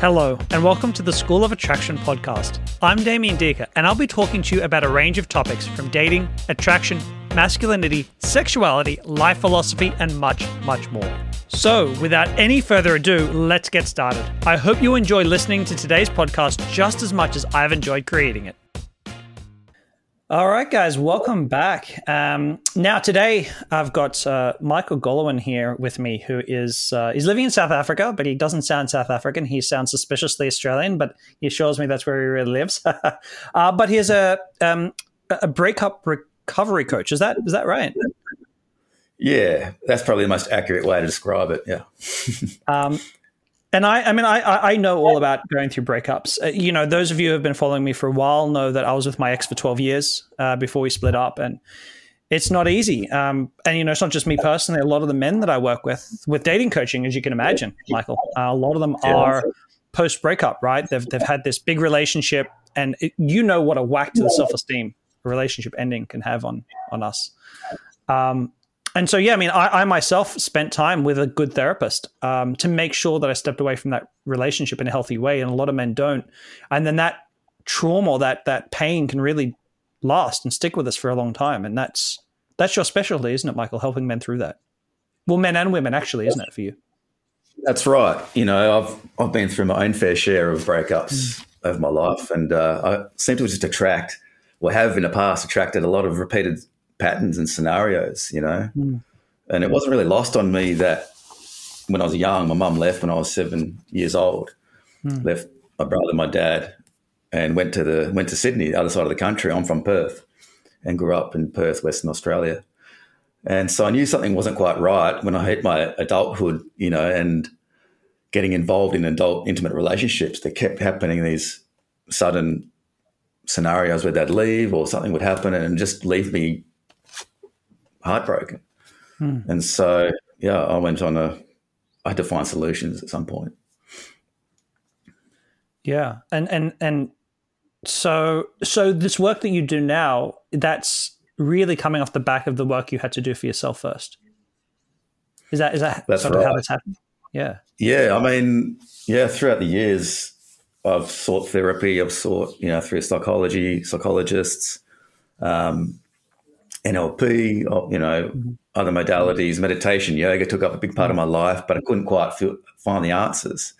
Hello, and welcome to the School of Attraction podcast. I'm Damien Diecke, and I'll be talking to you about a range of topics from dating, attraction, masculinity, sexuality, life philosophy, and much, much more. So, without any further ado, let's get started. I hope you enjoy listening to today's podcast just as much as I've enjoyed creating it. All right, guys, welcome back. Um, now, today I've got uh, Michael Golowin here with me, who is uh, he's living in South Africa, but he doesn't sound South African. He sounds suspiciously Australian, but he assures me that's where he really lives. uh, but he's a um, a breakup recovery coach. Is that is that right? Yeah, that's probably the most accurate way to describe it. Yeah. um, and I, I mean, I, I know all about going through breakups. Uh, you know, those of you who have been following me for a while know that I was with my ex for 12 years uh, before we split up. And it's not easy. Um, and, you know, it's not just me personally. A lot of the men that I work with, with dating coaching, as you can imagine, Michael, uh, a lot of them are post breakup, right? They've, they've had this big relationship. And it, you know what a whack to the self esteem a relationship ending can have on, on us. Um, and so yeah, I mean, I, I, myself spent time with a good therapist um, to make sure that I stepped away from that relationship in a healthy way, and a lot of men don't. And then that trauma, that that pain, can really last and stick with us for a long time. And that's that's your specialty, isn't it, Michael? Helping men through that. Well, men and women, actually, isn't it for you? That's right. You know, I've I've been through my own fair share of breakups mm. over my life, and uh, I seem to just attract, or have in the past attracted a lot of repeated patterns and scenarios, you know. Mm. And it wasn't really lost on me that when I was young, my mum left when I was seven years old, mm. left my brother, my dad, and went to the went to Sydney, the other side of the country. I'm from Perth, and grew up in Perth, Western Australia. And so I knew something wasn't quite right when I hit my adulthood, you know, and getting involved in adult intimate relationships. There kept happening these sudden scenarios where they'd leave or something would happen and just leave me heartbroken. Hmm. And so, yeah, I went on a, I had to find solutions at some point. Yeah. And, and, and so, so this work that you do now, that's really coming off the back of the work you had to do for yourself first. Is that, is that that's sort right. of how this happened? Yeah. Yeah. I mean, yeah, throughout the years, I've sought therapy. I've sought, you know, through psychology, psychologists, um, NLP, you know, mm-hmm. other modalities, meditation, yoga took up a big part of my life, but I couldn't quite feel, find the answers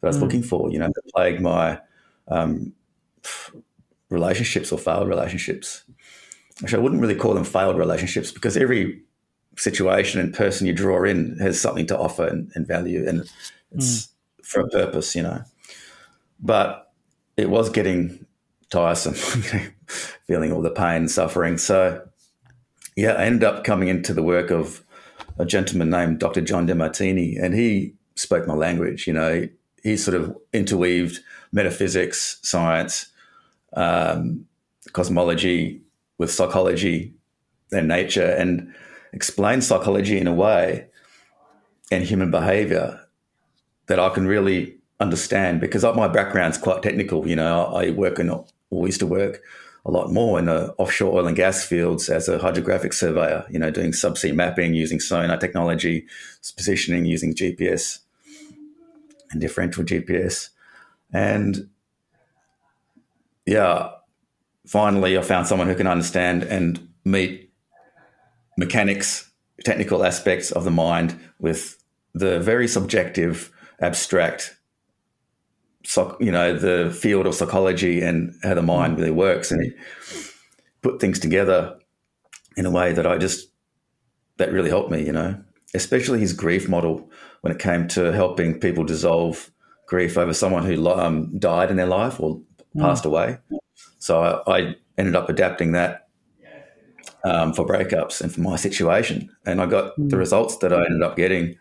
that I was mm. looking for, you know, that plagued my um, relationships or failed relationships. Actually, I wouldn't really call them failed relationships because every situation and person you draw in has something to offer and, and value, and it's mm. for a purpose, you know. But it was getting tiresome, feeling all the pain and suffering. So yeah, I ended up coming into the work of a gentleman named Dr. John Demartini, and he spoke my language. You know, he sort of interweaved metaphysics, science, um, cosmology with psychology and nature, and explained psychology in a way and human behavior that I can really understand because my background's quite technical. You know, I work in, or used to work a lot more in the offshore oil and gas fields as a hydrographic surveyor, you know, doing subsea mapping using sonar technology, positioning using GPS and differential GPS. And yeah, finally I found someone who can understand and meet mechanics, technical aspects of the mind with the very subjective, abstract you know, the field of psychology and how the mind really works. And he put things together in a way that I just, that really helped me, you know, especially his grief model when it came to helping people dissolve grief over someone who um, died in their life or passed mm. away. So I, I, ended up adapting that um, for breakups and for my situation. And I got mm. the results that I ended up getting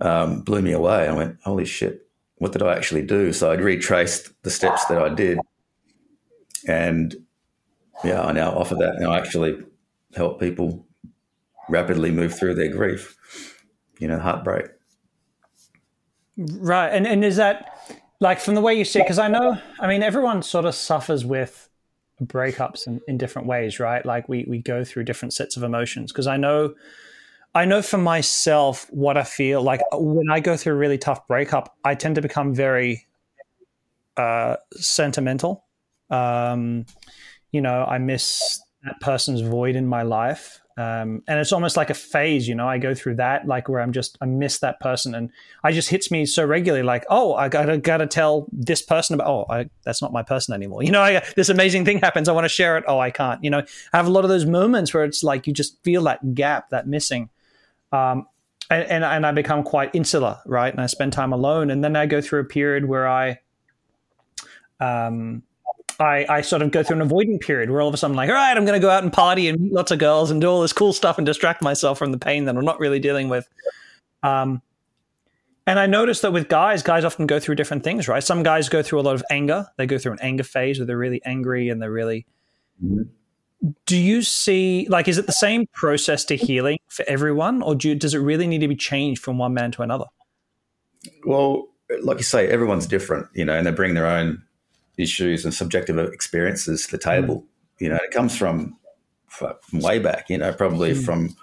um, blew me away. I went, holy shit, what did I actually do? So I'd retraced the steps that I did, and yeah, I now offer that, and I actually help people rapidly move through their grief, you know, heartbreak. Right, and and is that like from the way you see? it? Because I know, I mean, everyone sort of suffers with breakups in, in different ways, right? Like we we go through different sets of emotions. Because I know I know for myself what I feel like when I go through a really tough breakup, I tend to become very uh, sentimental. Um, you know, I miss that person's void in my life. Um, and it's almost like a phase, you know. I go through that, like where I'm just I miss that person, and I just hits me so regularly, like, oh, I gotta gotta tell this person about, oh, I, that's not my person anymore. You know, I, this amazing thing happens, I want to share it. Oh, I can't. You know, I have a lot of those moments where it's like you just feel that gap, that missing, um, and, and and I become quite insular, right? And I spend time alone, and then I go through a period where I, um, I, I sort of go through an avoiding period where all of a sudden I'm like, all right, I'm going to go out and party and meet lots of girls and do all this cool stuff and distract myself from the pain that I'm not really dealing with. Um, and I noticed that with guys, guys often go through different things, right? Some guys go through a lot of anger. They go through an anger phase where they're really angry and they're really. Mm-hmm. Do you see, like, is it the same process to healing for everyone, or do you, does it really need to be changed from one man to another? Well, like you say, everyone's different, you know, and they bring their own issues and subjective experiences to the table. Mm. You know, it comes from, from way back. You know, probably mm. from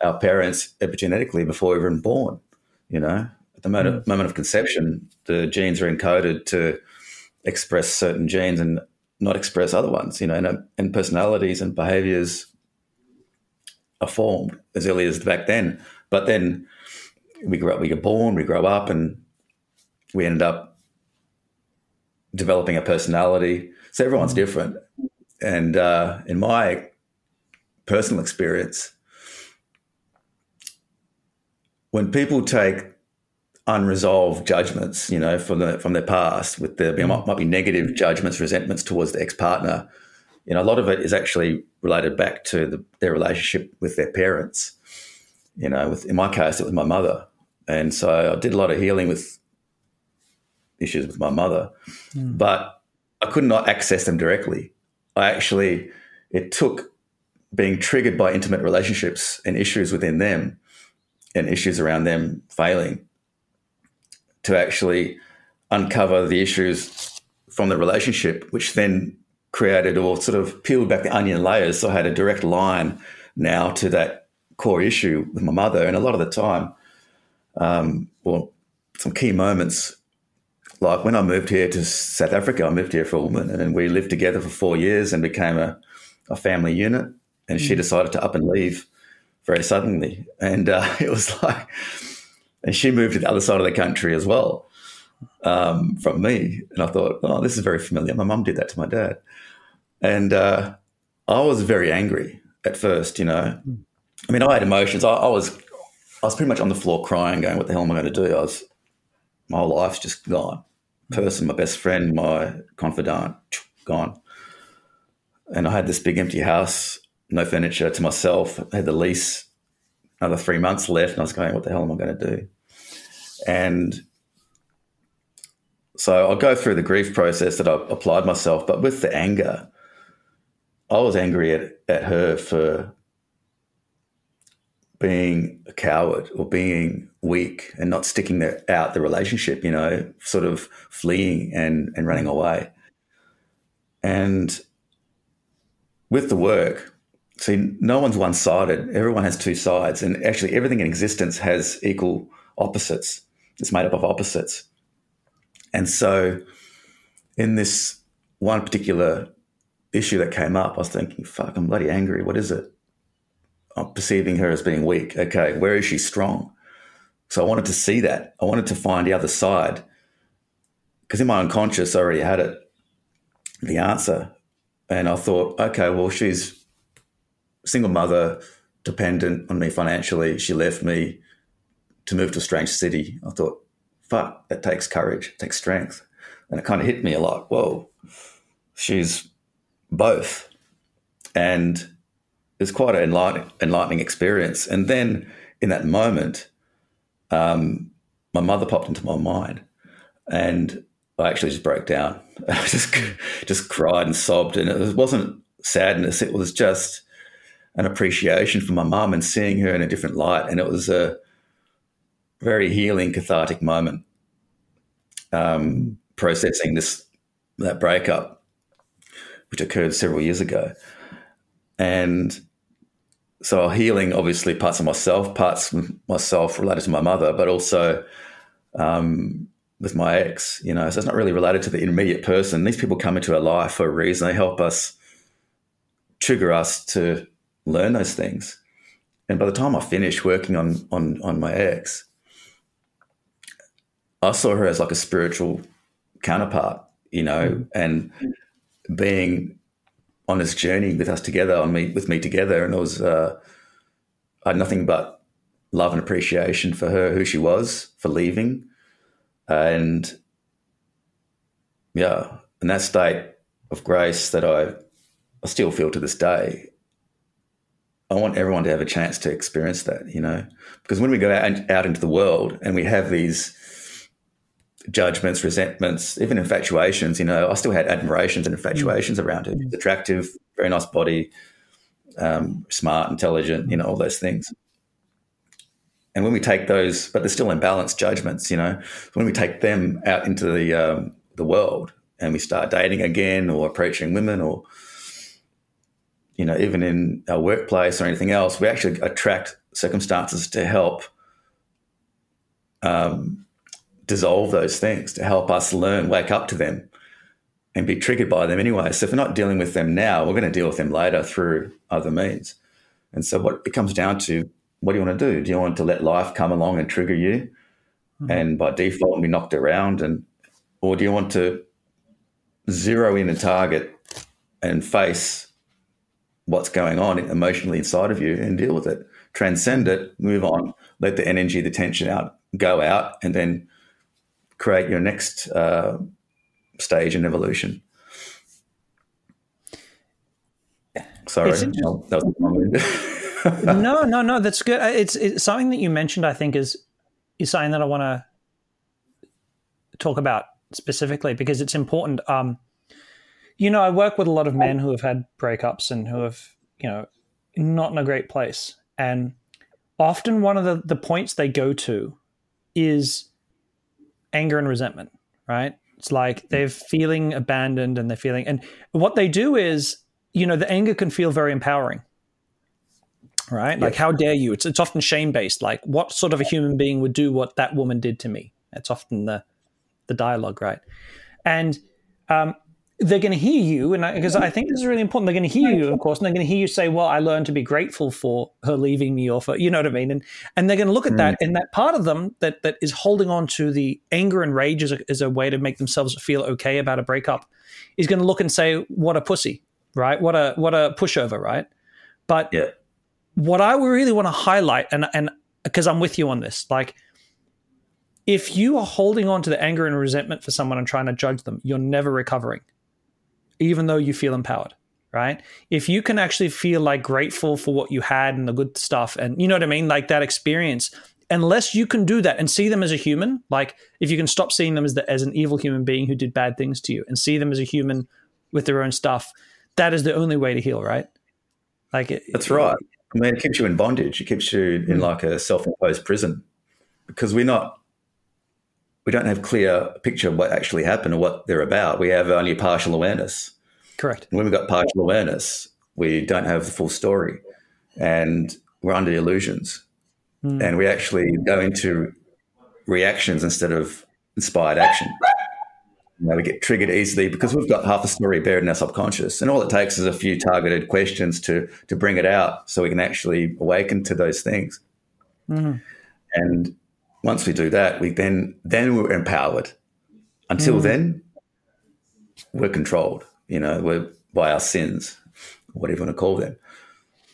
our parents epigenetically before we were even born. You know, at the moment, mm. moment of conception, the genes are encoded to express certain genes and not express other ones. You know, and, and personalities and behaviors are formed as early as back then. But then we grow up, we get born, we grow up, and we end up developing a personality. So everyone's different. And uh, in my personal experience, when people take unresolved judgments, you know, from the from their past, with their there might, might be negative judgments, resentments towards the ex partner. You know, a lot of it is actually related back to the, their relationship with their parents. You know, with in my case, it was my mother, and so I did a lot of healing with issues with my mother, mm. but I could not access them directly. I actually, it took being triggered by intimate relationships and issues within them and issues around them failing to actually uncover the issues from the relationship, which then created or sort of peeled back the onion layers. So I had a direct line now to that core issue with my mother. And a lot of the time, um, well, some key moments like when I moved here to South Africa, I moved here for a woman and we lived together for four years and became a, a family unit. And mm. she decided to up and leave very suddenly. And uh, it was like, and she moved to the other side of the country as well um, from me. And I thought, oh, this is very familiar. My mum did that to my dad. And uh, I was very angry at first, you know. I mean, I had emotions. I, I was I was pretty much on the floor crying, going, "What the hell am I going to do?" I was, my whole life's just gone person, my best friend, my confidant, gone. And I had this big empty house, no furniture to myself. I had the lease, another three months left, and I was going, what the hell am I going to do? And so I'll go through the grief process that I applied myself, but with the anger, I was angry at, at her for being a coward or being weak and not sticking the, out the relationship, you know, sort of fleeing and, and running away. And with the work, see, no one's one sided. Everyone has two sides. And actually, everything in existence has equal opposites. It's made up of opposites. And so, in this one particular issue that came up, I was thinking, fuck, I'm bloody angry. What is it? I'm perceiving her as being weak. Okay, where is she strong? So I wanted to see that. I wanted to find the other side. Because in my unconscious, I already had it, the answer. And I thought, okay, well, she's single mother, dependent on me financially. She left me to move to a strange city. I thought, fuck, that takes courage, it takes strength. And it kind of hit me a lot. Whoa, she's both. And it's quite an enlightening, experience. And then in that moment, um, my mother popped into my mind, and I actually just broke down. I just just cried and sobbed, and it wasn't sadness; it was just an appreciation for my mum and seeing her in a different light. And it was a very healing, cathartic moment. Um, processing this that breakup, which occurred several years ago, and so healing obviously parts of myself, parts of myself related to my mother, but also um, with my ex. You know, so it's not really related to the intermediate person. These people come into our life for a reason. They help us trigger us to learn those things. And by the time I finished working on on on my ex, I saw her as like a spiritual counterpart, you know, mm. and being on this journey with us together, on me with me together, and it was uh, I had nothing but love and appreciation for her, who she was, for leaving, and yeah, in that state of grace that I, I still feel to this day. I want everyone to have a chance to experience that, you know, because when we go out, out into the world and we have these judgments, resentments, even infatuations. You know, I still had admirations and infatuations mm. around her. Attractive, very nice body, um, smart, intelligent. You know, all those things. And when we take those, but they're still imbalanced judgments. You know, when we take them out into the um, the world and we start dating again or approaching women or you know even in our workplace or anything else, we actually attract circumstances to help um, dissolve those things to help us learn, wake up to them, and be triggered by them anyway. So if we're not dealing with them now, we're going to deal with them later through other means. And so what it comes down to, what do you want to do? Do you want to let life come along and trigger you, mm-hmm. and by default be knocked around, and or do you want to zero in a target and face what's going on emotionally inside of you and deal with it, transcend it, move on, let the energy, the tension out, go out, and then create your next uh, stage in evolution. Sorry, no, no, no. That's good. It's, it's something that you mentioned. I think is is something that I want to talk about specifically because it's important. Um, you know, I work with a lot of men who have had breakups and who have, you know, not in a great place. And often one of the, the points they go to is anger and resentment, right? It's like they're feeling abandoned and they're feeling, and what they do is, you know, the anger can feel very empowering, right? Like, how dare you? It's, it's often shame based. Like, what sort of a human being would do what that woman did to me? It's often the, the dialogue, right? And um, they're going to hear you, and because I, I, think this is really important, they're going to hear you, of course, and they're going to hear you say, "Well, I learned to be grateful for her leaving me," or for you know what I mean, and and they're going to look at mm. that, and that part of them that that is holding on to the anger and rage as a, as a way to make themselves feel okay about a breakup, is going to look and say, "What a pussy," right? What a what a pushover, right? But yeah. what I really want to highlight, and and because I'm with you on this, like if you are holding on to the anger and resentment for someone and trying to judge them, you're never recovering even though you feel empowered right? If you can actually feel like grateful for what you had and the good stuff, and you know what I mean, like that experience, unless you can do that and see them as a human, like if you can stop seeing them as the, as an evil human being who did bad things to you and see them as a human with their own stuff, that is the only way to heal, right? Like it, that's right. I mean, it keeps you in bondage. It keeps you in mm. like a self-imposed prison because we're not we don't have clear picture of what actually happened or what they're about. We have only partial awareness. Correct. And when we've got partial awareness, we don't have the full story and we're under illusions. Mm. And we actually go into reactions instead of inspired action. You know, we get triggered easily because we've got half the story buried in our subconscious. And all it takes is a few targeted questions to to bring it out so we can actually awaken to those things. Mm. And once we do that, we then then we're empowered. Until mm. then, we're controlled. You know, we're by our sins, whatever you want to call them.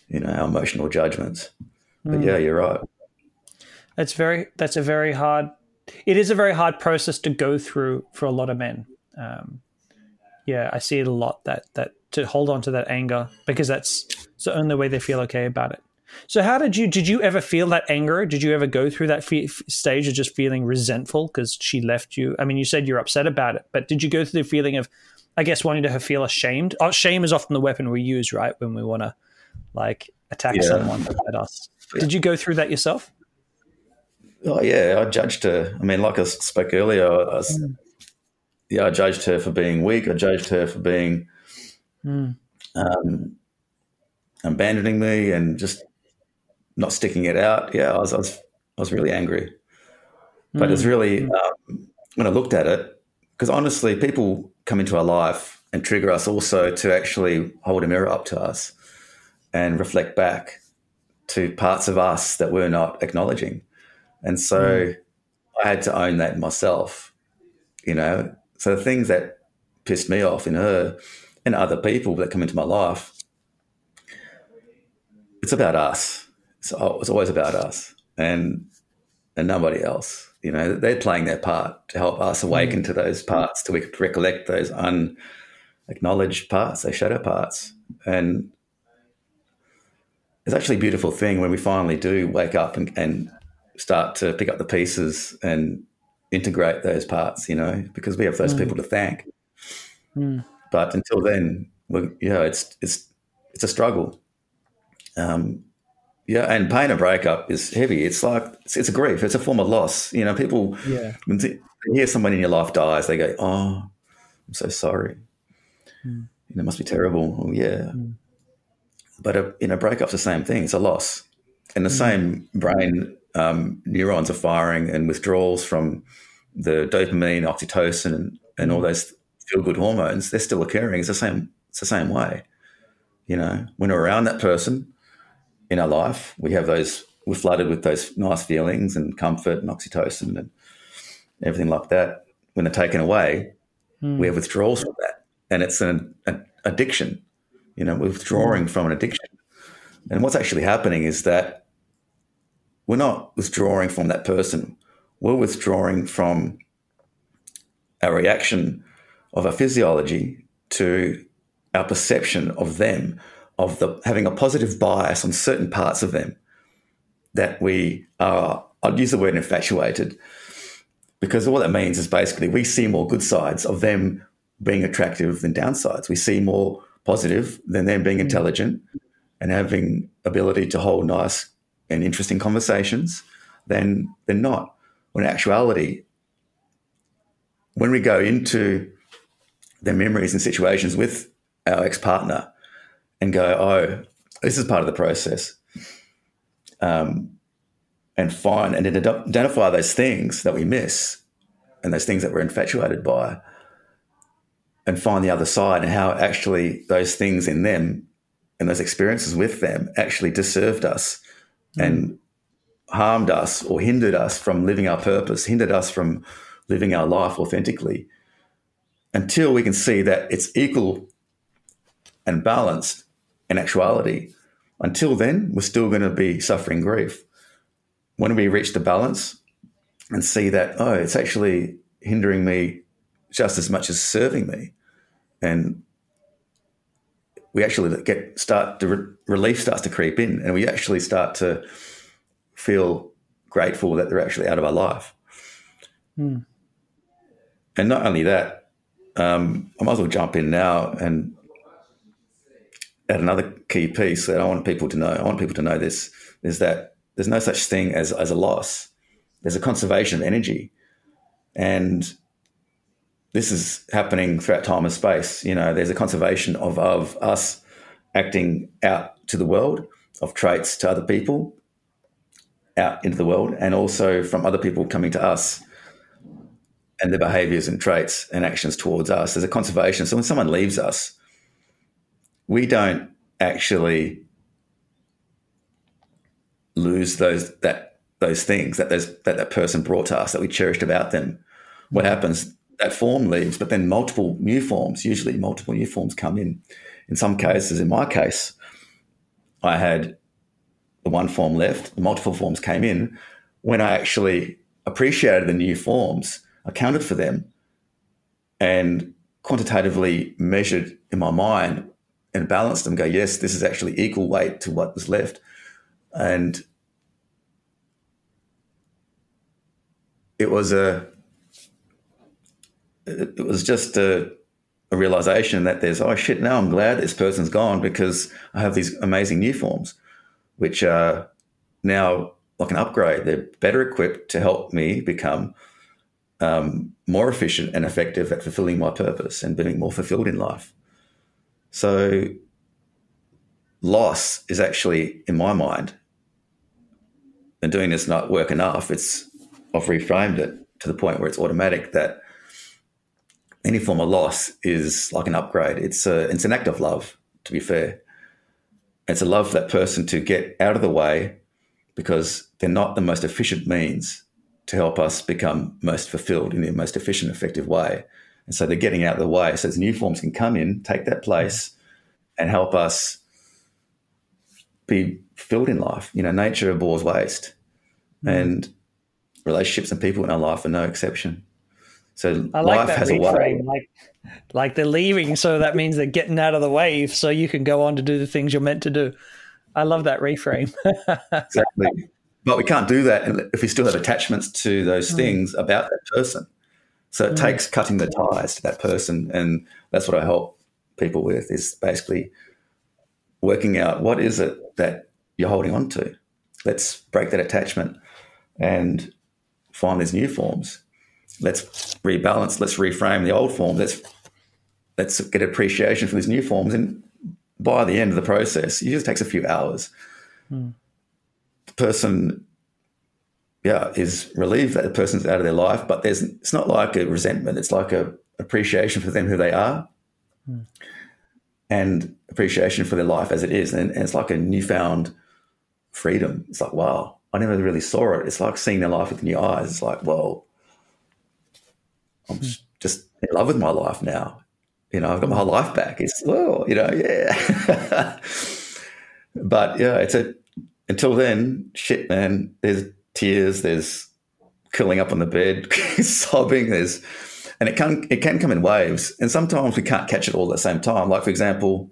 You know, our emotional judgments. Mm. But yeah, you're right. That's very. That's a very hard. It is a very hard process to go through for a lot of men. Um, yeah, I see it a lot. That that to hold on to that anger because that's the only way they feel okay about it. So how did you did you ever feel that anger? Did you ever go through that stage of just feeling resentful because she left you? I mean, you said you're upset about it, but did you go through the feeling of, I guess, wanting to feel ashamed? Oh, shame is often the weapon we use, right, when we want to like attack yeah. someone at us. Did you go through that yourself? Oh yeah, I judged her. I mean, like I spoke earlier, I mm. yeah, I judged her for being weak. I judged her for being mm. um, abandoning me and just not sticking it out, yeah, I was, I was, I was really angry. But mm. it's really, um, when I looked at it, because honestly, people come into our life and trigger us also to actually hold a mirror up to us and reflect back to parts of us that we're not acknowledging. And so mm. I had to own that myself, you know. So the things that pissed me off in her and other people that come into my life, it's about us. So it's always about us and and nobody else. You know, they're playing their part to help us awaken mm. to those parts, to we recollect those unacknowledged parts, those shadow parts. And it's actually a beautiful thing when we finally do wake up and, and start to pick up the pieces and integrate those parts, you know, because we have those mm. people to thank. Mm. But until then, we, yeah, it's it's it's a struggle. Um, yeah, and pain of breakup is heavy. It's like it's, it's, a grief. It's a form of loss. You know, people yeah. when they hear someone in your life dies, they go, "Oh, I'm so sorry." Mm. You know, it must be terrible. Well, yeah, mm. but a, you know, breakup's the same thing. It's a loss, and the mm. same brain um, neurons are firing, and withdrawals from the dopamine, oxytocin, and, and all hmm. those feel good hormones. They're still occurring. It's the same. It's the same way. You know, when we're around that person in our life. We have those, we're flooded with those nice feelings and comfort and oxytocin and everything like that. When they're taken away, mm. we have withdrawals from that. And it's an, an addiction. You know, withdrawing from an addiction. And what's actually happening is that we're not withdrawing from that person. We're withdrawing from our reaction of our physiology to our perception of them of the having a positive bias on certain parts of them that we are I'd use the word infatuated because all that means is basically we see more good sides of them being attractive than downsides. We see more positive than them being mm. intelligent and having ability to hold nice and interesting conversations than than not. When in actuality, when we go into the memories and situations with our ex partner, and go, oh, this is part of the process. Um, and find and identify those things that we miss and those things that we're infatuated by and find the other side and how actually those things in them and those experiences with them actually deserved us mm. and harmed us or hindered us from living our purpose, hindered us from living our life authentically until we can see that it's equal and balanced in actuality. Until then, we're still going to be suffering grief. When we reach the balance and see that, oh, it's actually hindering me just as much as serving me, and we actually get start the re- relief starts to creep in, and we actually start to feel grateful that they're actually out of our life. Mm. And not only that, um, I might as well jump in now and add another key piece that I want people to know. I want people to know this is that there's no such thing as, as a loss. There's a conservation of energy. And this is happening throughout time and space. You know, there's a conservation of, of us acting out to the world, of traits to other people out into the world, and also from other people coming to us and their behaviors and traits and actions towards us. There's a conservation. So when someone leaves us, we don't actually lose those that those things that those that that person brought to us that we cherished about them. What mm. happens? That form leaves, but then multiple new forms, usually multiple new forms come in. In some cases, in my case, I had the one form left, the multiple forms came in. When I actually appreciated the new forms, accounted for them, and quantitatively measured in my mind and balance them, go, yes, this is actually equal weight to what was left. And it was a it was just a, a, realization that there's oh shit now I'm glad this person's gone because I have these amazing new forms which are now like an upgrade they're better equipped to help me become um, more efficient and effective at fulfilling my purpose and being more fulfilled in life so loss is actually, in my mind, and doing this not work enough, it's I've reframed it to the point where it's automatic that any form of loss is like an upgrade. It's a it's an act of love, to be fair. It's a love for that person to get out of the way because they're not the most efficient means to help us become most fulfilled in the most efficient, effective way. And so they're getting out of the way so as new forms can come in, take that place, and help us be filled in life. You know, nature abhors waste, mm. and relationships and people in our life are no exception. So I like life has reframe, a way. Like, like they're leaving, so that means they're getting out of the way, so you can go on to do the things you're meant to do. I love that reframe. exactly. But we can't do that if we still have attachments to those hmm. things mm. about that person. So it mm. takes cutting the ties to that person, and that's what I help people with is basically working out what is it that you're holding on to. Let's break that attachment and find these new forms. Let's rebalance. Let's reframe the old form. Let's let's get appreciation for these new forms. And by the end of the process, it just takes a few hours. Mm. The person, yeah, is relieved that the person's out of their life, but there's it's not like a resentment. It's like a appreciation for them who they are, mm. and appreciation for their life as it is. And, and it's like a newfound freedom. It's like wow, I never really saw it. It's like seeing their life with new eyes. It's like, well, I'm mm. just in love with my life now. You know, I've got my whole life back. It's well, you know, yeah. but yeah, it's a until then, shit, man. There's tears. There's curling up on the bed, sobbing. There's and it can it can come in waves, and sometimes we can't catch it all at the same time. Like for example,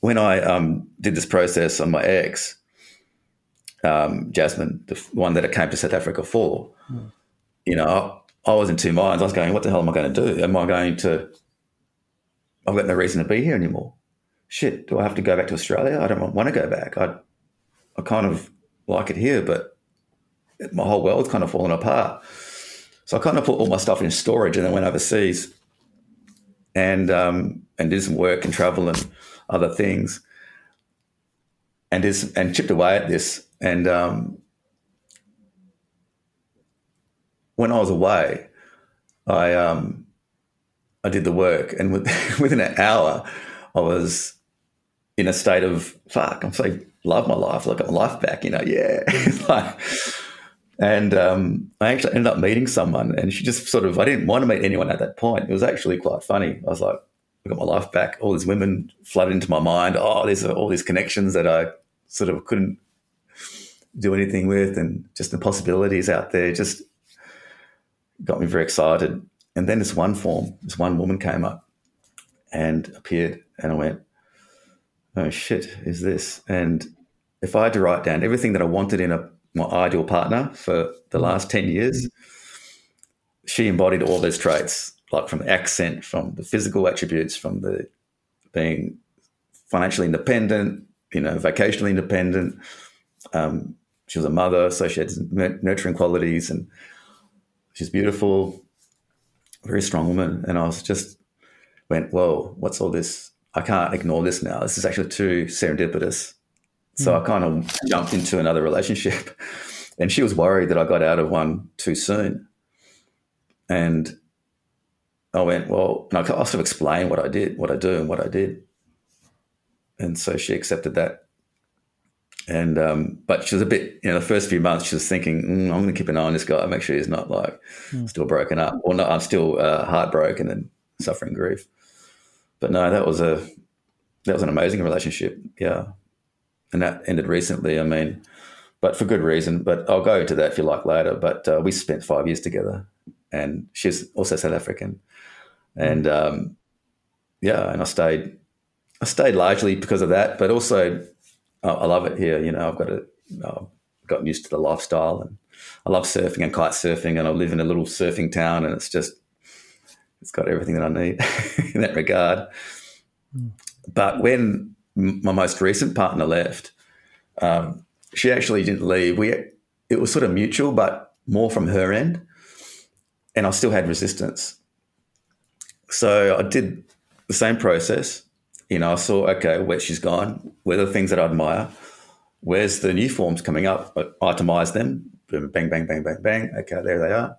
when I um, did this process on my ex, um, Jasmine, the one that I came to South Africa for, mm. you know, I, I, was in two minds. I was going, what the hell am I going to do? Am I going to, I've got no reason to be here anymore. Shit, do I have to go back to Australia? I don't want to go back. I, I kind of like it here, but my whole world's kind of fallen apart. So I kind of put all my stuff in storage and then went overseas and um, and did some work and travel and other things and is and chipped away at this and um, when I was away, I um, I did the work, and within an hour, I was in a state of fuck. I'm so love my life. I got my life back. You know, yeah. and um, I actually ended up meeting someone, and she just sort of I didn't want to meet anyone at that point. It was actually quite funny. I was like, I got my life back. All these women flooded into my mind. Oh, there's all these connections that I sort of couldn't do anything with, and just the possibilities out there just got me very excited. And then this one form, this one woman came up and appeared, and I went, "Oh shit, is this?" And if I had to write down everything that I wanted in a my ideal partner for the last ten years, she embodied all those traits, like from the accent, from the physical attributes, from the being financially independent, you know, vocationally independent, um, she was a mother, so she had nurturing qualities, and she's beautiful, very strong woman. And I was just went, whoa, what's all this? I can't ignore this now. This is actually too serendipitous. So mm. I kind of jumped into another relationship, and she was worried that I got out of one too soon. And I went, well, and I sort of explained what I did, what I do, and what I did. And so she accepted that and um, but she was a bit, you know, the first few months she was thinking, mm, I'm going to keep an eye on this guy, I make sure he's not like mm. still broken up, or not. I'm still uh, heartbroken and suffering grief. But no, that was a that was an amazing relationship, yeah, and that ended recently. I mean, but for good reason. But I'll go into that if you like later. But uh, we spent five years together, and she's also South African, and um, yeah, and I stayed. I stayed largely because of that, but also I love it here. You know, I've got a, I've gotten used to the lifestyle, and I love surfing and kite surfing, and I live in a little surfing town, and it's just it's got everything that I need in that regard. Mm. But when my most recent partner left, um, she actually didn't leave. We it was sort of mutual, but more from her end, and I still had resistance. So I did the same process you know, I saw, okay, where she's gone, where are the things that I admire, where's the new forms coming up? I itemize them. Bang, bang, bang, bang, bang. Okay, there they are.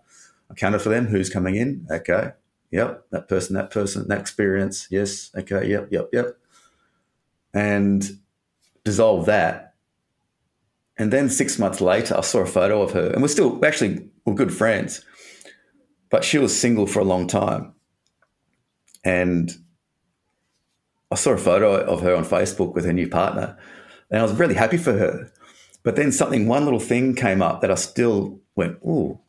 I counted for them. Who's coming in? Okay. Yep. That person, that person, that experience. Yes. Okay. Yep. Yep. Yep. And dissolve that. And then six months later, I saw a photo of her, and we're still actually we're good friends, but she was single for a long time. And I saw a photo of her on Facebook with her new partner, and I was really happy for her. But then something, one little thing came up that I still went, oh,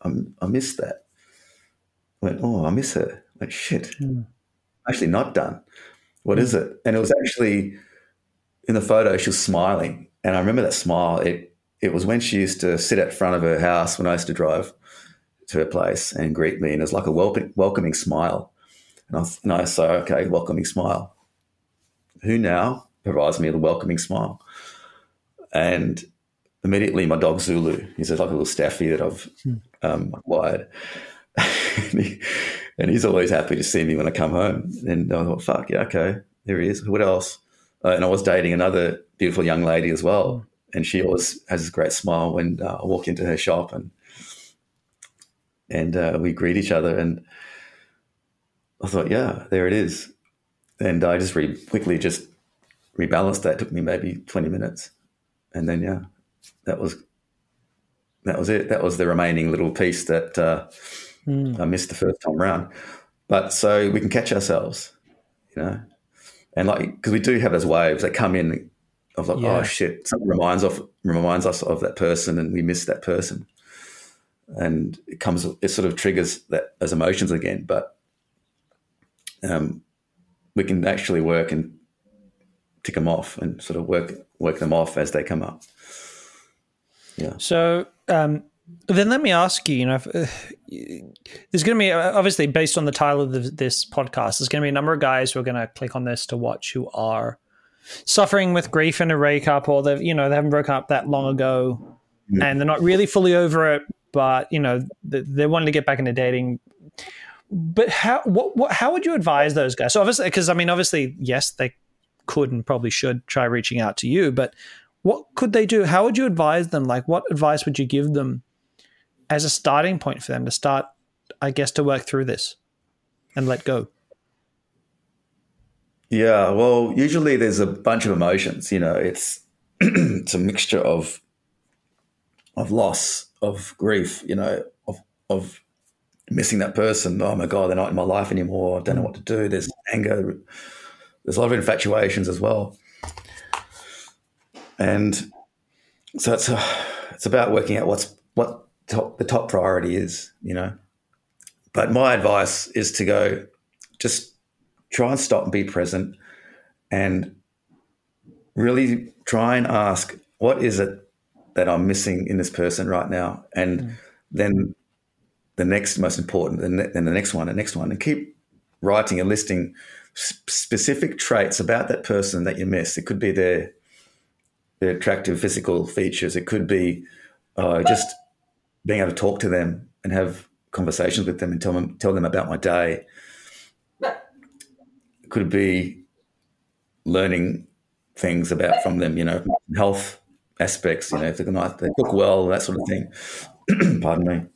I missed that. I went, oh, I miss her. I went, shit, mm. actually not done. What is it? And it was actually in the photo, she was smiling. And I remember that smile. It, it was when she used to sit at front of her house when I used to drive to her place and greet me. And it was like a welcome, welcoming smile. And I, and I say, okay, welcoming smile. Who now provides me with a welcoming smile? And immediately my dog Zulu, he's like a little staffy that I've hmm. um, acquired. and, he, and, he's always happy to see me when I come home. And I thought, fuck, yeah, okay, there he is. What else? Uh, and I was dating another beautiful young lady as well. And she always has this great smile when uh, I walk into her shop and and uh, we greet each other. And I thought, yeah, there it is. And I just re- quickly just rebalanced that. It took me maybe 20 minutes. And then, yeah, that was that was it. That was the remaining little piece that uh, mm. I missed the first time round. But so we can catch ourselves, you know, and like because we do have those waves that come in of like, oh, yeah. oh shit, something reminds of reminds us of that person, and we miss that person, and it comes, it sort of triggers that as emotions again. But um, we can actually work and tick them off and sort of work work them off as they come up. Yeah. So um, then let me ask you. You know, if, uh, there's going to be obviously based on the title of the, this podcast, there's going to be a number of guys who are going to click on this to watch who are suffering with grief and a breakup, or they've you know they haven't broken up that long ago, mm. and they're not really fully over it, but you know they, they wanting to get back into dating. But how what, what how would you advise those guys? So obviously, because I mean, obviously, yes, they could and probably should try reaching out to you, but what could they do? How would you advise them? Like, what advice would you give them as a starting point for them to start, I guess, to work through this and let go? Yeah, well, usually there's a bunch of emotions. You know, it's it's a mixture of of loss, of grief. You know, of of missing that person. Oh my god, they're not in my life anymore. I don't know what to do. There's anger. There's a lot of infatuations as well and so it's uh, it's about working out what's what top, the top priority is, you know. But my advice is to go, just try and stop and be present, and really try and ask what is it that I'm missing in this person right now, and mm. then the next most important, and then the next one, the next one, and keep writing and listing specific traits about that person that you miss. It could be their their attractive physical features. It could be uh, just being able to talk to them and have conversations with them and tell them tell them about my day. Could be learning things about from them, you know, health aspects, you know, if they're not, they cook well, that sort of thing. Pardon me.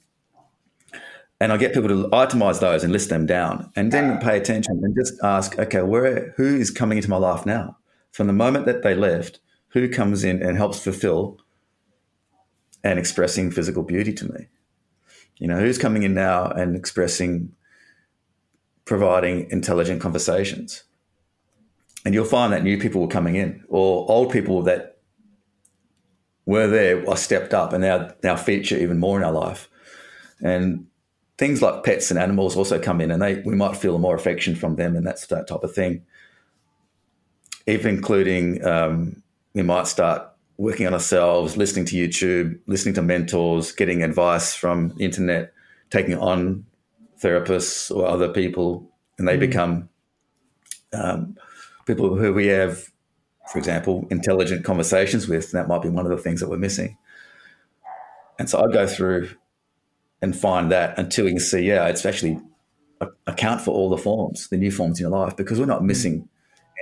And I get people to itemize those and list them down and then pay attention and just ask, okay, where who is coming into my life now? From the moment that they left, who comes in and helps fulfill and expressing physical beauty to me? You know, who's coming in now and expressing, providing intelligent conversations? And you'll find that new people were coming in, or old people that were there are stepped up and now now feature even more in our life. And things like pets and animals also come in, and they we might feel more affection from them, and that's that type of thing. Even including um, we might start working on ourselves, listening to YouTube, listening to mentors, getting advice from the internet, taking on therapists or other people, and they mm. become um, people who we have, for example, intelligent conversations with. That might be one of the things that we're missing. And so I go through and find that until we can see, yeah, it's actually account for all the forms, the new forms in your life, because we're not missing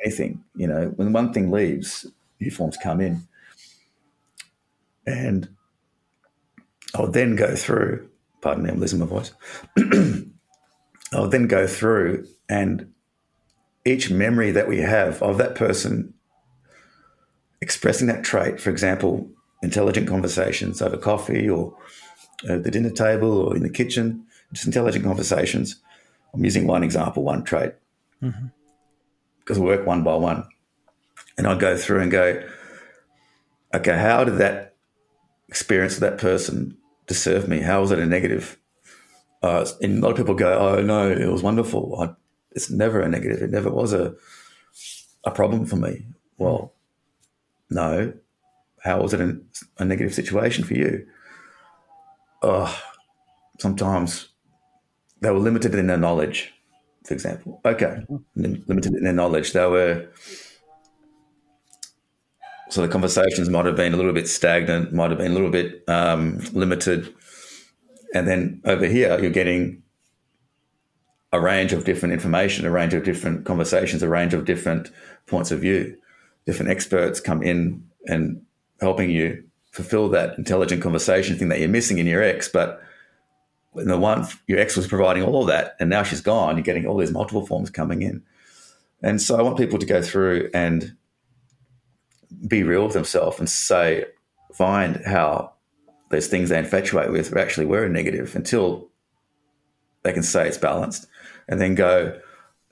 anything. You know, when one thing leaves, new forms come in. And I'll then go through, pardon me, I'm losing my voice. I'll then go through and each memory that we have of that person expressing that trait, for example, intelligent conversations over coffee or at the dinner table or in the kitchen, just intelligent conversations. I'm using one example, one trait, mm-hmm. because we work one by one. And I'll go through and go, okay, how did that experience of that person disserve me? How was it a negative? Uh, and a lot of people go, oh, no, it was wonderful. I, it's never a negative. It never was a, a problem for me. Well, no. How was it a, a negative situation for you? Oh, sometimes they were limited in their knowledge, for example. Okay, limited in their knowledge. They were so the conversations might have been a little bit stagnant, might have been a little bit um, limited, and then over here you're getting a range of different information, a range of different conversations, a range of different points of view. Different experts come in and helping you fulfill that intelligent conversation thing that you're missing in your ex, but in the one your ex was providing all of that and now she's gone. You're getting all these multiple forms coming in. And so i want people to go through and be real with themselves and say find how those things they infatuate with actually were a negative until they can say it's balanced and then go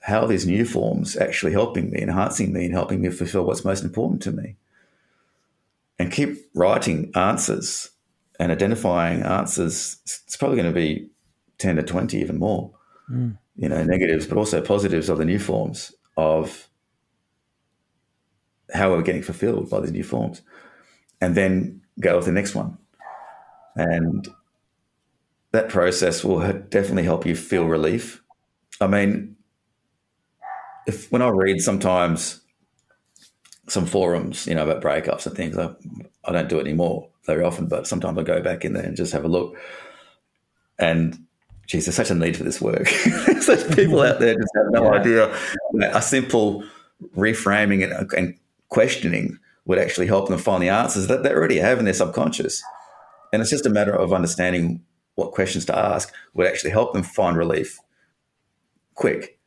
how are these new forms actually helping me enhancing me and helping me fulfill what's most important to me and keep writing answers and identifying answers, it's probably going to be 10 to 20, even more, mm. you know, negatives, but also positives of the new forms of how we're getting fulfilled by these new forms. And then go with the next one. And that process will definitely help you feel relief. I mean, if when I read sometimes some forums, you know, about breakups and things, I, I don't do it anymore very often, but sometimes I go back in there and just have a look. And geez, there's such a need for this work. there's people out there just have no yeah. idea. A simple reframing uh, and, and, questioning would actually help them find the answers that they already have in their subconscious. And it's just a matter of understanding what questions to ask would actually help them find relief quick,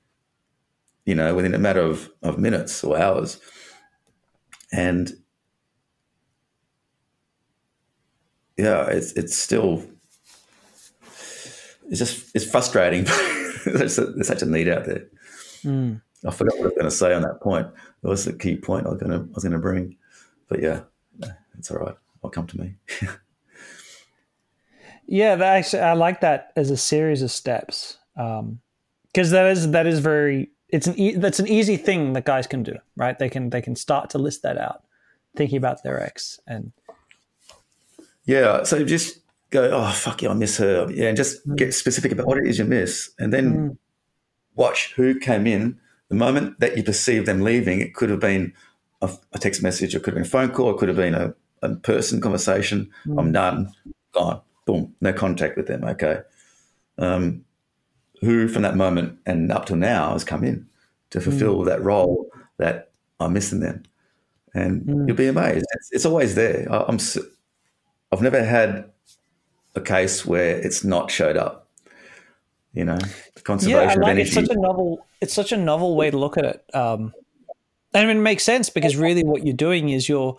you know, within a matter of, of minutes or hours. And yeah, it's it's still it's just it's frustrating. there's, a, there's, such a need out there. Mm. I forgot what I was going to say on that point. It was the key point I was going to I was going to bring, but yeah, it's all right. I'll come to me. yeah, that actually, I like that as a series of steps because um, that is that is very it's an e- that's an easy thing that guys can do, right? They can they can start to list that out, thinking about their ex and yeah. So just go, oh, fuck yeah, I miss her. Yeah. And just mm. get specific about what it is you miss. And then mm. watch who came in. The moment that you perceive them leaving, it could have been a, a text message, it could have been a phone call, it could have been a, a person conversation. Mm. I'm done, gone, boom, no contact with them. Okay. Um, who from that moment and up till now has come in to fulfill mm. that role that I'm missing them. And mm. you'll be amazed. It's, it's always there. I, I'm I've never had a case where it's not showed up. You know, conservation yeah, like of energy. It's such a novel. It's such a novel way to look at it. Um, and it makes sense because really, what you're doing is you're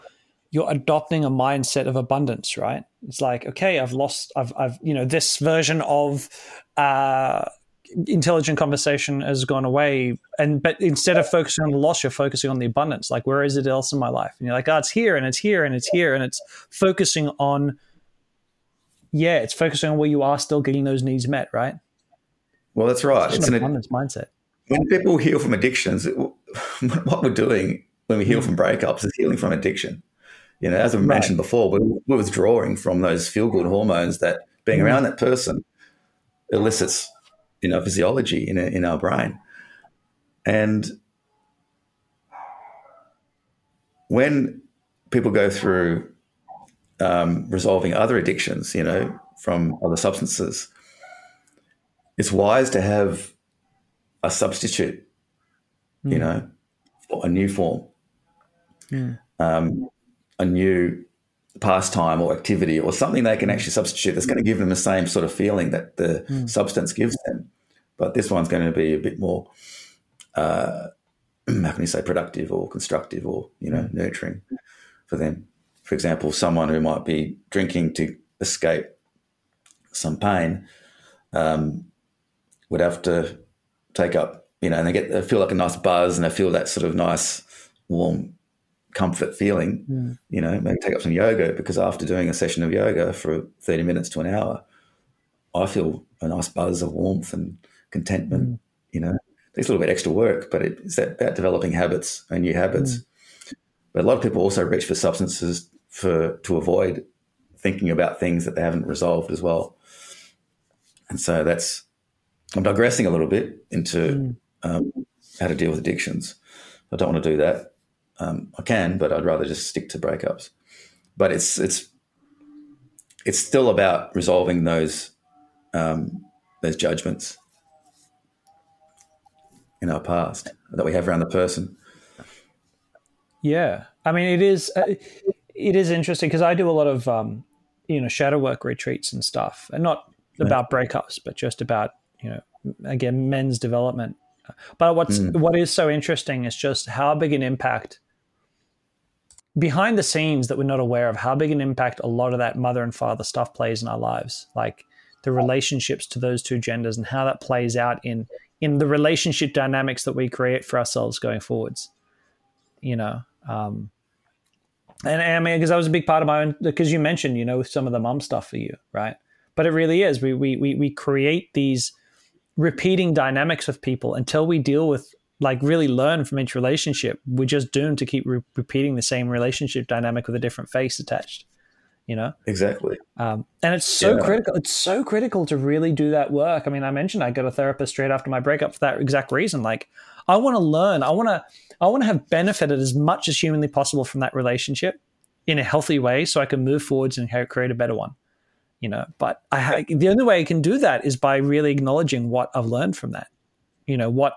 you're adopting a mindset of abundance, right? It's like, okay, I've lost, I've, I've, you know, this version of uh, intelligent conversation has gone away, and but instead of focusing on the loss, you're focusing on the abundance. Like, where is it else in my life? And you're like, oh, it's here, and it's here, and it's here, and it's focusing on yeah, it's focusing on where you are still getting those needs met, right? Well, that's right. It's, it's an abundance mindset. When people heal from addictions, what we're doing when we heal from breakups is healing from addiction. You know, as I mentioned right. before, we're, we're, withdrawing from those feel good hormones that being mm. around that person elicits in our physiology in, in our brain. And when people go through um, resolving other addictions, you know, from other substances, it's wise to have a substitute, mm. you hmm. know, a new form. Yeah. um, a new pastime or activity or something they can actually substitute that's going to give them the same sort of feeling that the mm. substance gives them. But this one's going to be a bit more, uh, how can you say, productive or constructive or, you know, nurturing for them. For example, someone who might be drinking to escape some pain um, would have to take up, you know, and they get they feel like a nice buzz and they feel that sort of nice, warm comfort feeling, mm. you know, maybe take up some yoga because after doing a session of yoga for 30 minutes to an hour, I feel a nice buzz of warmth and contentment, mm. you know. It's a little bit extra work, but it's that about developing habits and new habits. Mm. But a lot of people also reach for substances for to avoid thinking about things that they haven't resolved as well. And so that's I'm digressing a little bit into mm. um, how to deal with addictions. I don't want to do that. Um, I can, but I'd rather just stick to breakups. But it's it's it's still about resolving those um, those judgments in our past that we have around the person. Yeah, I mean, it is uh, it is interesting because I do a lot of um, you know shadow work retreats and stuff, and not about breakups, but just about you know again men's development. But what's mm. what is so interesting is just how big an impact behind the scenes that we're not aware of how big an impact a lot of that mother and father stuff plays in our lives like the relationships to those two genders and how that plays out in in the relationship dynamics that we create for ourselves going forwards you know um and, and i mean because that was a big part of my own because you mentioned you know some of the mom stuff for you right but it really is we we we, we create these repeating dynamics with people until we deal with like really learn from each relationship. We're just doomed to keep re- repeating the same relationship dynamic with a different face attached. You know exactly, um, and it's so yeah. critical. It's so critical to really do that work. I mean, I mentioned I got a therapist straight after my breakup for that exact reason. Like, I want to learn. I want to. I want to have benefited as much as humanly possible from that relationship in a healthy way, so I can move forwards and create a better one. You know, but I the only way I can do that is by really acknowledging what I've learned from that. You know what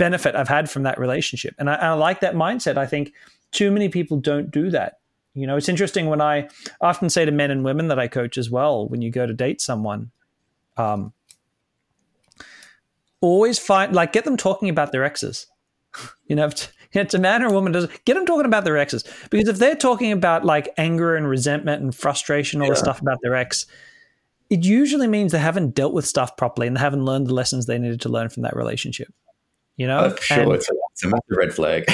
benefit I've had from that relationship. And I, I like that mindset. I think too many people don't do that. You know, it's interesting when I often say to men and women that I coach as well, when you go to date someone, um, always find like get them talking about their exes. you know, it's a man or a woman does get them talking about their exes because if they're talking about like anger and resentment and frustration, all yeah. the stuff about their ex, it usually means they haven't dealt with stuff properly and they haven't learned the lessons they needed to learn from that relationship you know? Oh, sure, and, it's, a, it's a massive red flag.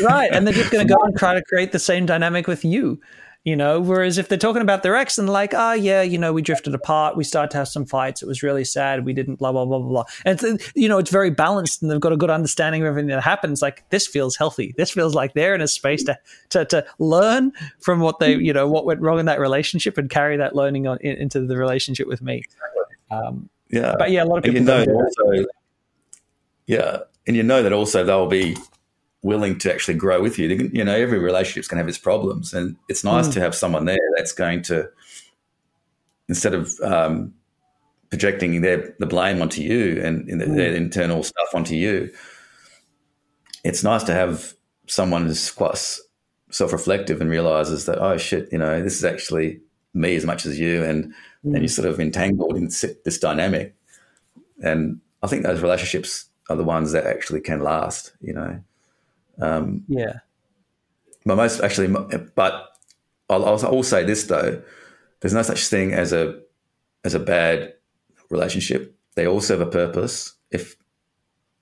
right. And they're just going to go and try to create the same dynamic with you, you know? Whereas if they're talking about their ex and like, oh, yeah, you know, we drifted apart, we started to have some fights, it was really sad, we didn't, blah, blah, blah, blah, blah. And, you know, it's very balanced and they've got a good understanding of everything that happens. Like, this feels healthy. This feels like they're in a space to, to, to learn from what they, you know, what went wrong in that relationship and carry that learning on in, into the relationship with me. Um, yeah. But yeah, a lot of people. And you know, also, yeah and you know that also they'll be willing to actually grow with you. You know, every relationship's going to have its problems, and it's nice mm. to have someone there that's going to, instead of um, projecting their the blame onto you and, and mm. their internal stuff onto you, it's nice to have someone who's quite self-reflective and realizes that oh shit, you know, this is actually me as much as you, and mm. and you're sort of entangled in this dynamic, and I think those relationships are the ones that actually can last. You know. Um, yeah. But most actually, but I'll, I'll say this though: there's no such thing as a as a bad relationship. They all serve a purpose. If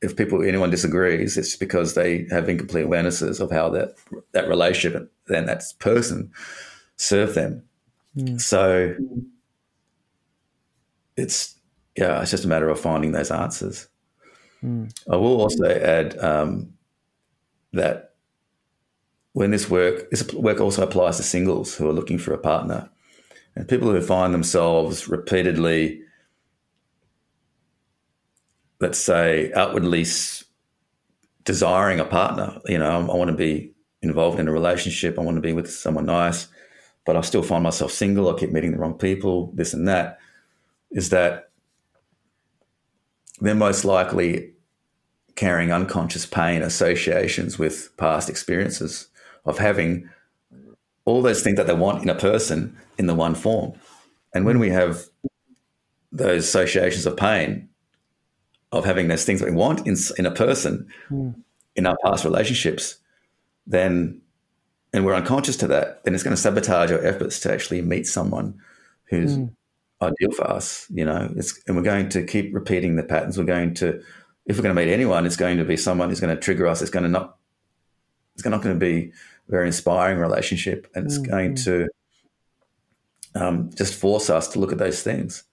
if people anyone disagrees, it's because they have incomplete awarenesses of how that that relationship and that person serve them. Mm. So it's yeah, it's just a matter of finding those answers. Mm. I will also add um, that when this work, this work also applies to singles who are looking for a partner and people who find themselves repeatedly, let's say, outwardly desiring a partner. You know, I want to be involved in a relationship. I want to be with someone nice, but I still find myself single. I keep meeting the wrong people, this and that. Is that they're most likely carrying unconscious pain associations with past experiences of having all those things that they want in a person in the one form. And when we have those associations of pain, of having those things that we want in, in a person mm. in our past relationships, then, and we're unconscious to that, then it's going to sabotage our efforts to actually meet someone who's mm. ideal for us, you know, it's, and we're going to keep repeating the patterns. We're going to, if we're going to meet anyone, it's going to be someone who's going to trigger us. It's going to not, it's not going to be a very inspiring relationship and it's mm. going to um, just force us to look at those things,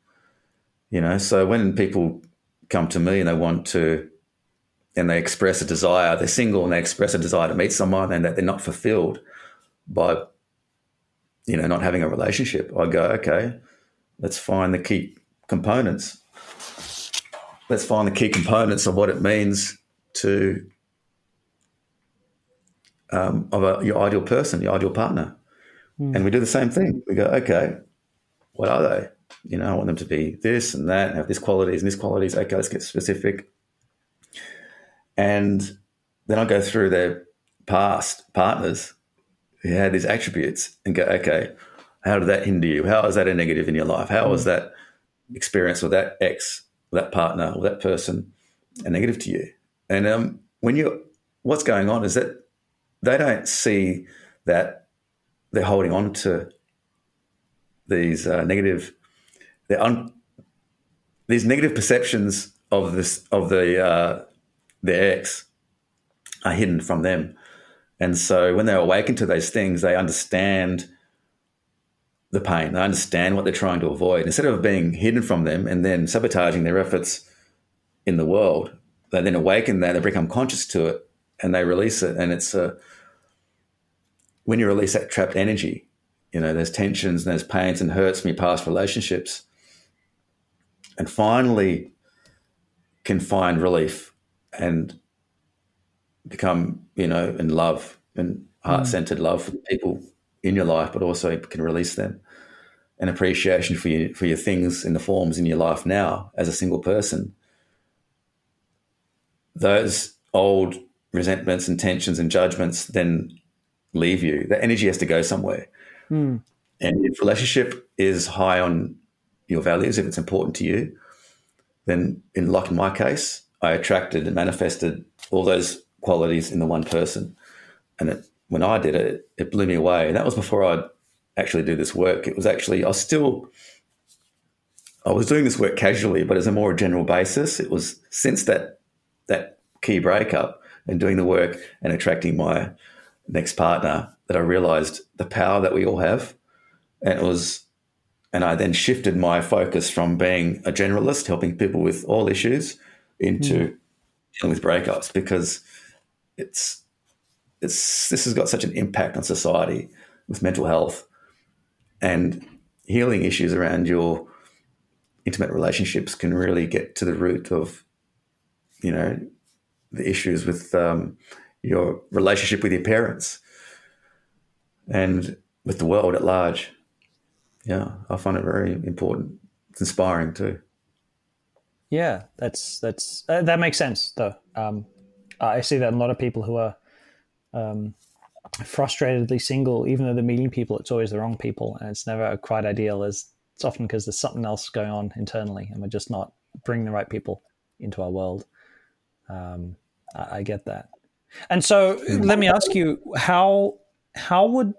you know. So when people come to me and they want to, and they express a desire, they're single and they express a desire to meet someone and that they're not fulfilled by, you know, not having a relationship. I go, okay, let's find the key components. Let's find the key components of what it means to um, of a, your ideal person, your ideal partner. Mm. And we do the same thing. We go, okay, what are they? You know, I want them to be this and that, and have this qualities and this qualities. Okay, let's get specific. And then I go through their past partners who had these attributes and go, okay, how did that hinder you? How is that a negative in your life? How was that experience or that ex, or that partner, or that person are negative to you? And um, when you, what's going on is that they don't see that they're holding on to these uh, negative, un, these negative perceptions of this of the uh, their ex are hidden from them, and so when they awaken to those things, they understand the pain. They understand what they're trying to avoid. Instead of being hidden from them and then sabotaging their efforts in the world, they then awaken that, they become conscious to it, and they release it. And it's a when you release that trapped energy, you know, there's tensions and there's pains and hurts from your past relationships. And finally can find relief and become, you know, in love and heart centered mm. love for the people in your life, but also can release them. An appreciation for you for your things in the forms in your life now as a single person. Those old resentments and tensions and judgments then leave you. The energy has to go somewhere. Mm. And if relationship is high on your values, if it's important to you, then in like in my case, I attracted and manifested all those qualities in the one person. And it, when I did it, it blew me away. And that was before I'd actually do this work. It was actually I was still I was doing this work casually, but as a more general basis. It was since that that key breakup and doing the work and attracting my next partner that I realized the power that we all have. And it was, and I then shifted my focus from being a generalist, helping people with all issues, into mm. dealing with breakups because it's, it's, this has got such an impact on society with mental health and healing issues around your intimate relationships can really get to the root of, you know, the issues with um, your relationship with your parents and with the world at large. Yeah, I find it very important. It's inspiring too. Yeah, that's that's uh, that makes sense though. Um, I see that a lot of people who are um, frustratedly single, even though they're meeting people, it's always the wrong people, and it's never quite ideal. As it's often because there's something else going on internally, and we're just not bringing the right people into our world. Um, I, I get that. And so let me ask you how how would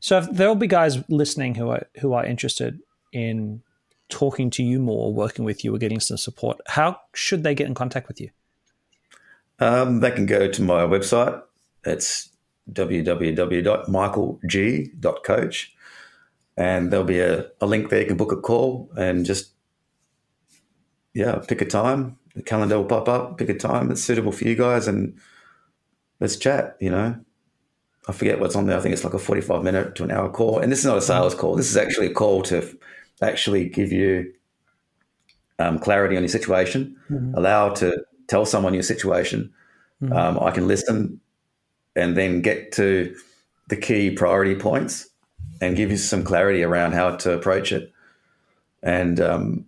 so if there'll be guys listening who are who are interested in talking to you more, working with you, or getting some support, how should they get in contact with you? Um, they can go to my website. It's www.michaelg.coach. And there'll be a, a link there. You can book a call and just, yeah, pick a time. The calendar will pop up, pick a time that's suitable for you guys. And let's chat, you know. I forget what's on there. I think it's like a 45 minute to an hour call. And this is not a sales call. This is actually a call to actually give you um, clarity on your situation, mm-hmm. allow to tell someone your situation. Mm-hmm. Um, I can listen and then get to the key priority points and give you some clarity around how to approach it. And um,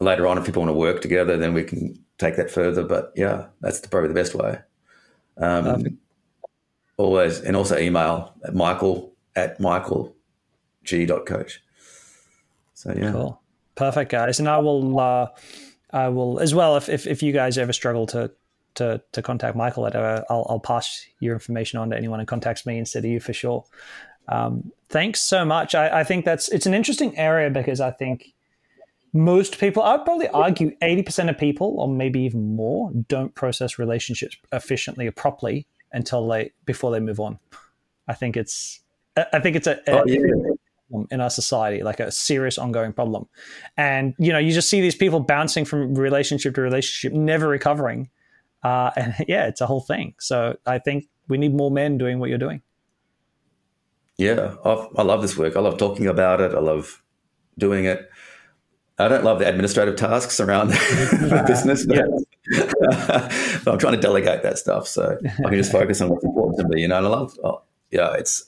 later on, if people want to work together, then we can take that further. But yeah, that's the, probably the best way. Um, always, and also email at michael at michaelg.coach. So yeah. Cool. Perfect, guys. And I will, uh, I will as well. If, if, if you guys ever struggle to to to contact Michael, whatever, I'll I'll pass your information on to anyone who contacts me instead of you for sure. Um, thanks so much. I, I think that's it's an interesting area because I think most people, I'd probably argue, eighty percent of people, or maybe even more, don't process relationships efficiently or properly until they before they move on. I think it's I think it's a, oh, yeah in our society, like a serious ongoing problem. And you know, you just see these people bouncing from relationship to relationship, never recovering. Uh, and yeah, it's a whole thing. So I think we need more men doing what you're doing. Yeah, I've, i love this work. I love talking about it. I love doing it. I don't love the administrative tasks around the business, but, but, I'm trying to delegate that stuff so I can just focus on what's important to me. You know, and I love, oh, yeah, it's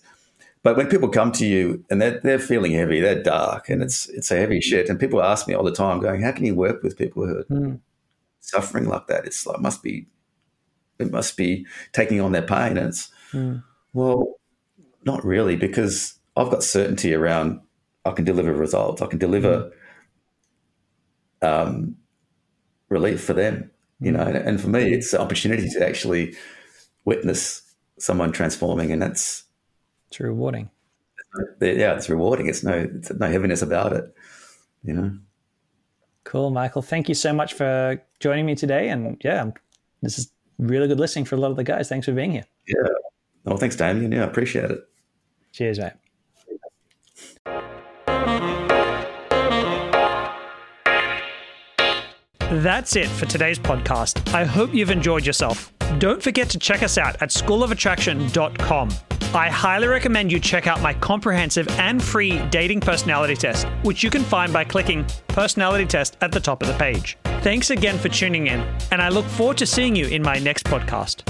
but when people come to you and they're, they're feeling heavy, they're dark, and it's it's a heavy shit. And people ask me all the time, going, "How can you work with people who are mm. Suffering like that?" It's like must be it must be taking on their pain. And it's mm. well, not really, because I've got certainty around I can deliver results. I can deliver mm. um, relief for them. You know, and, and for me, it's an opportunity to actually witness someone transforming, and that's it's rewarding. Yeah, it's rewarding. It's no, it's no heaviness about it. You know. Cool, Michael. Thank you so much for joining me today. And yeah, this is really good listening for a lot of the guys. Thanks for being here. Yeah. Well, thanks, Damien. Yeah, I appreciate it. Cheers, mate. That's it for today's podcast. I hope you've enjoyed yourself. Don't forget to check us out at schoolofattraction.com. I highly recommend you check out my comprehensive and free dating personality test, which you can find by clicking Personality Test at the top of the page. Thanks again for tuning in, and I look forward to seeing you in my next podcast.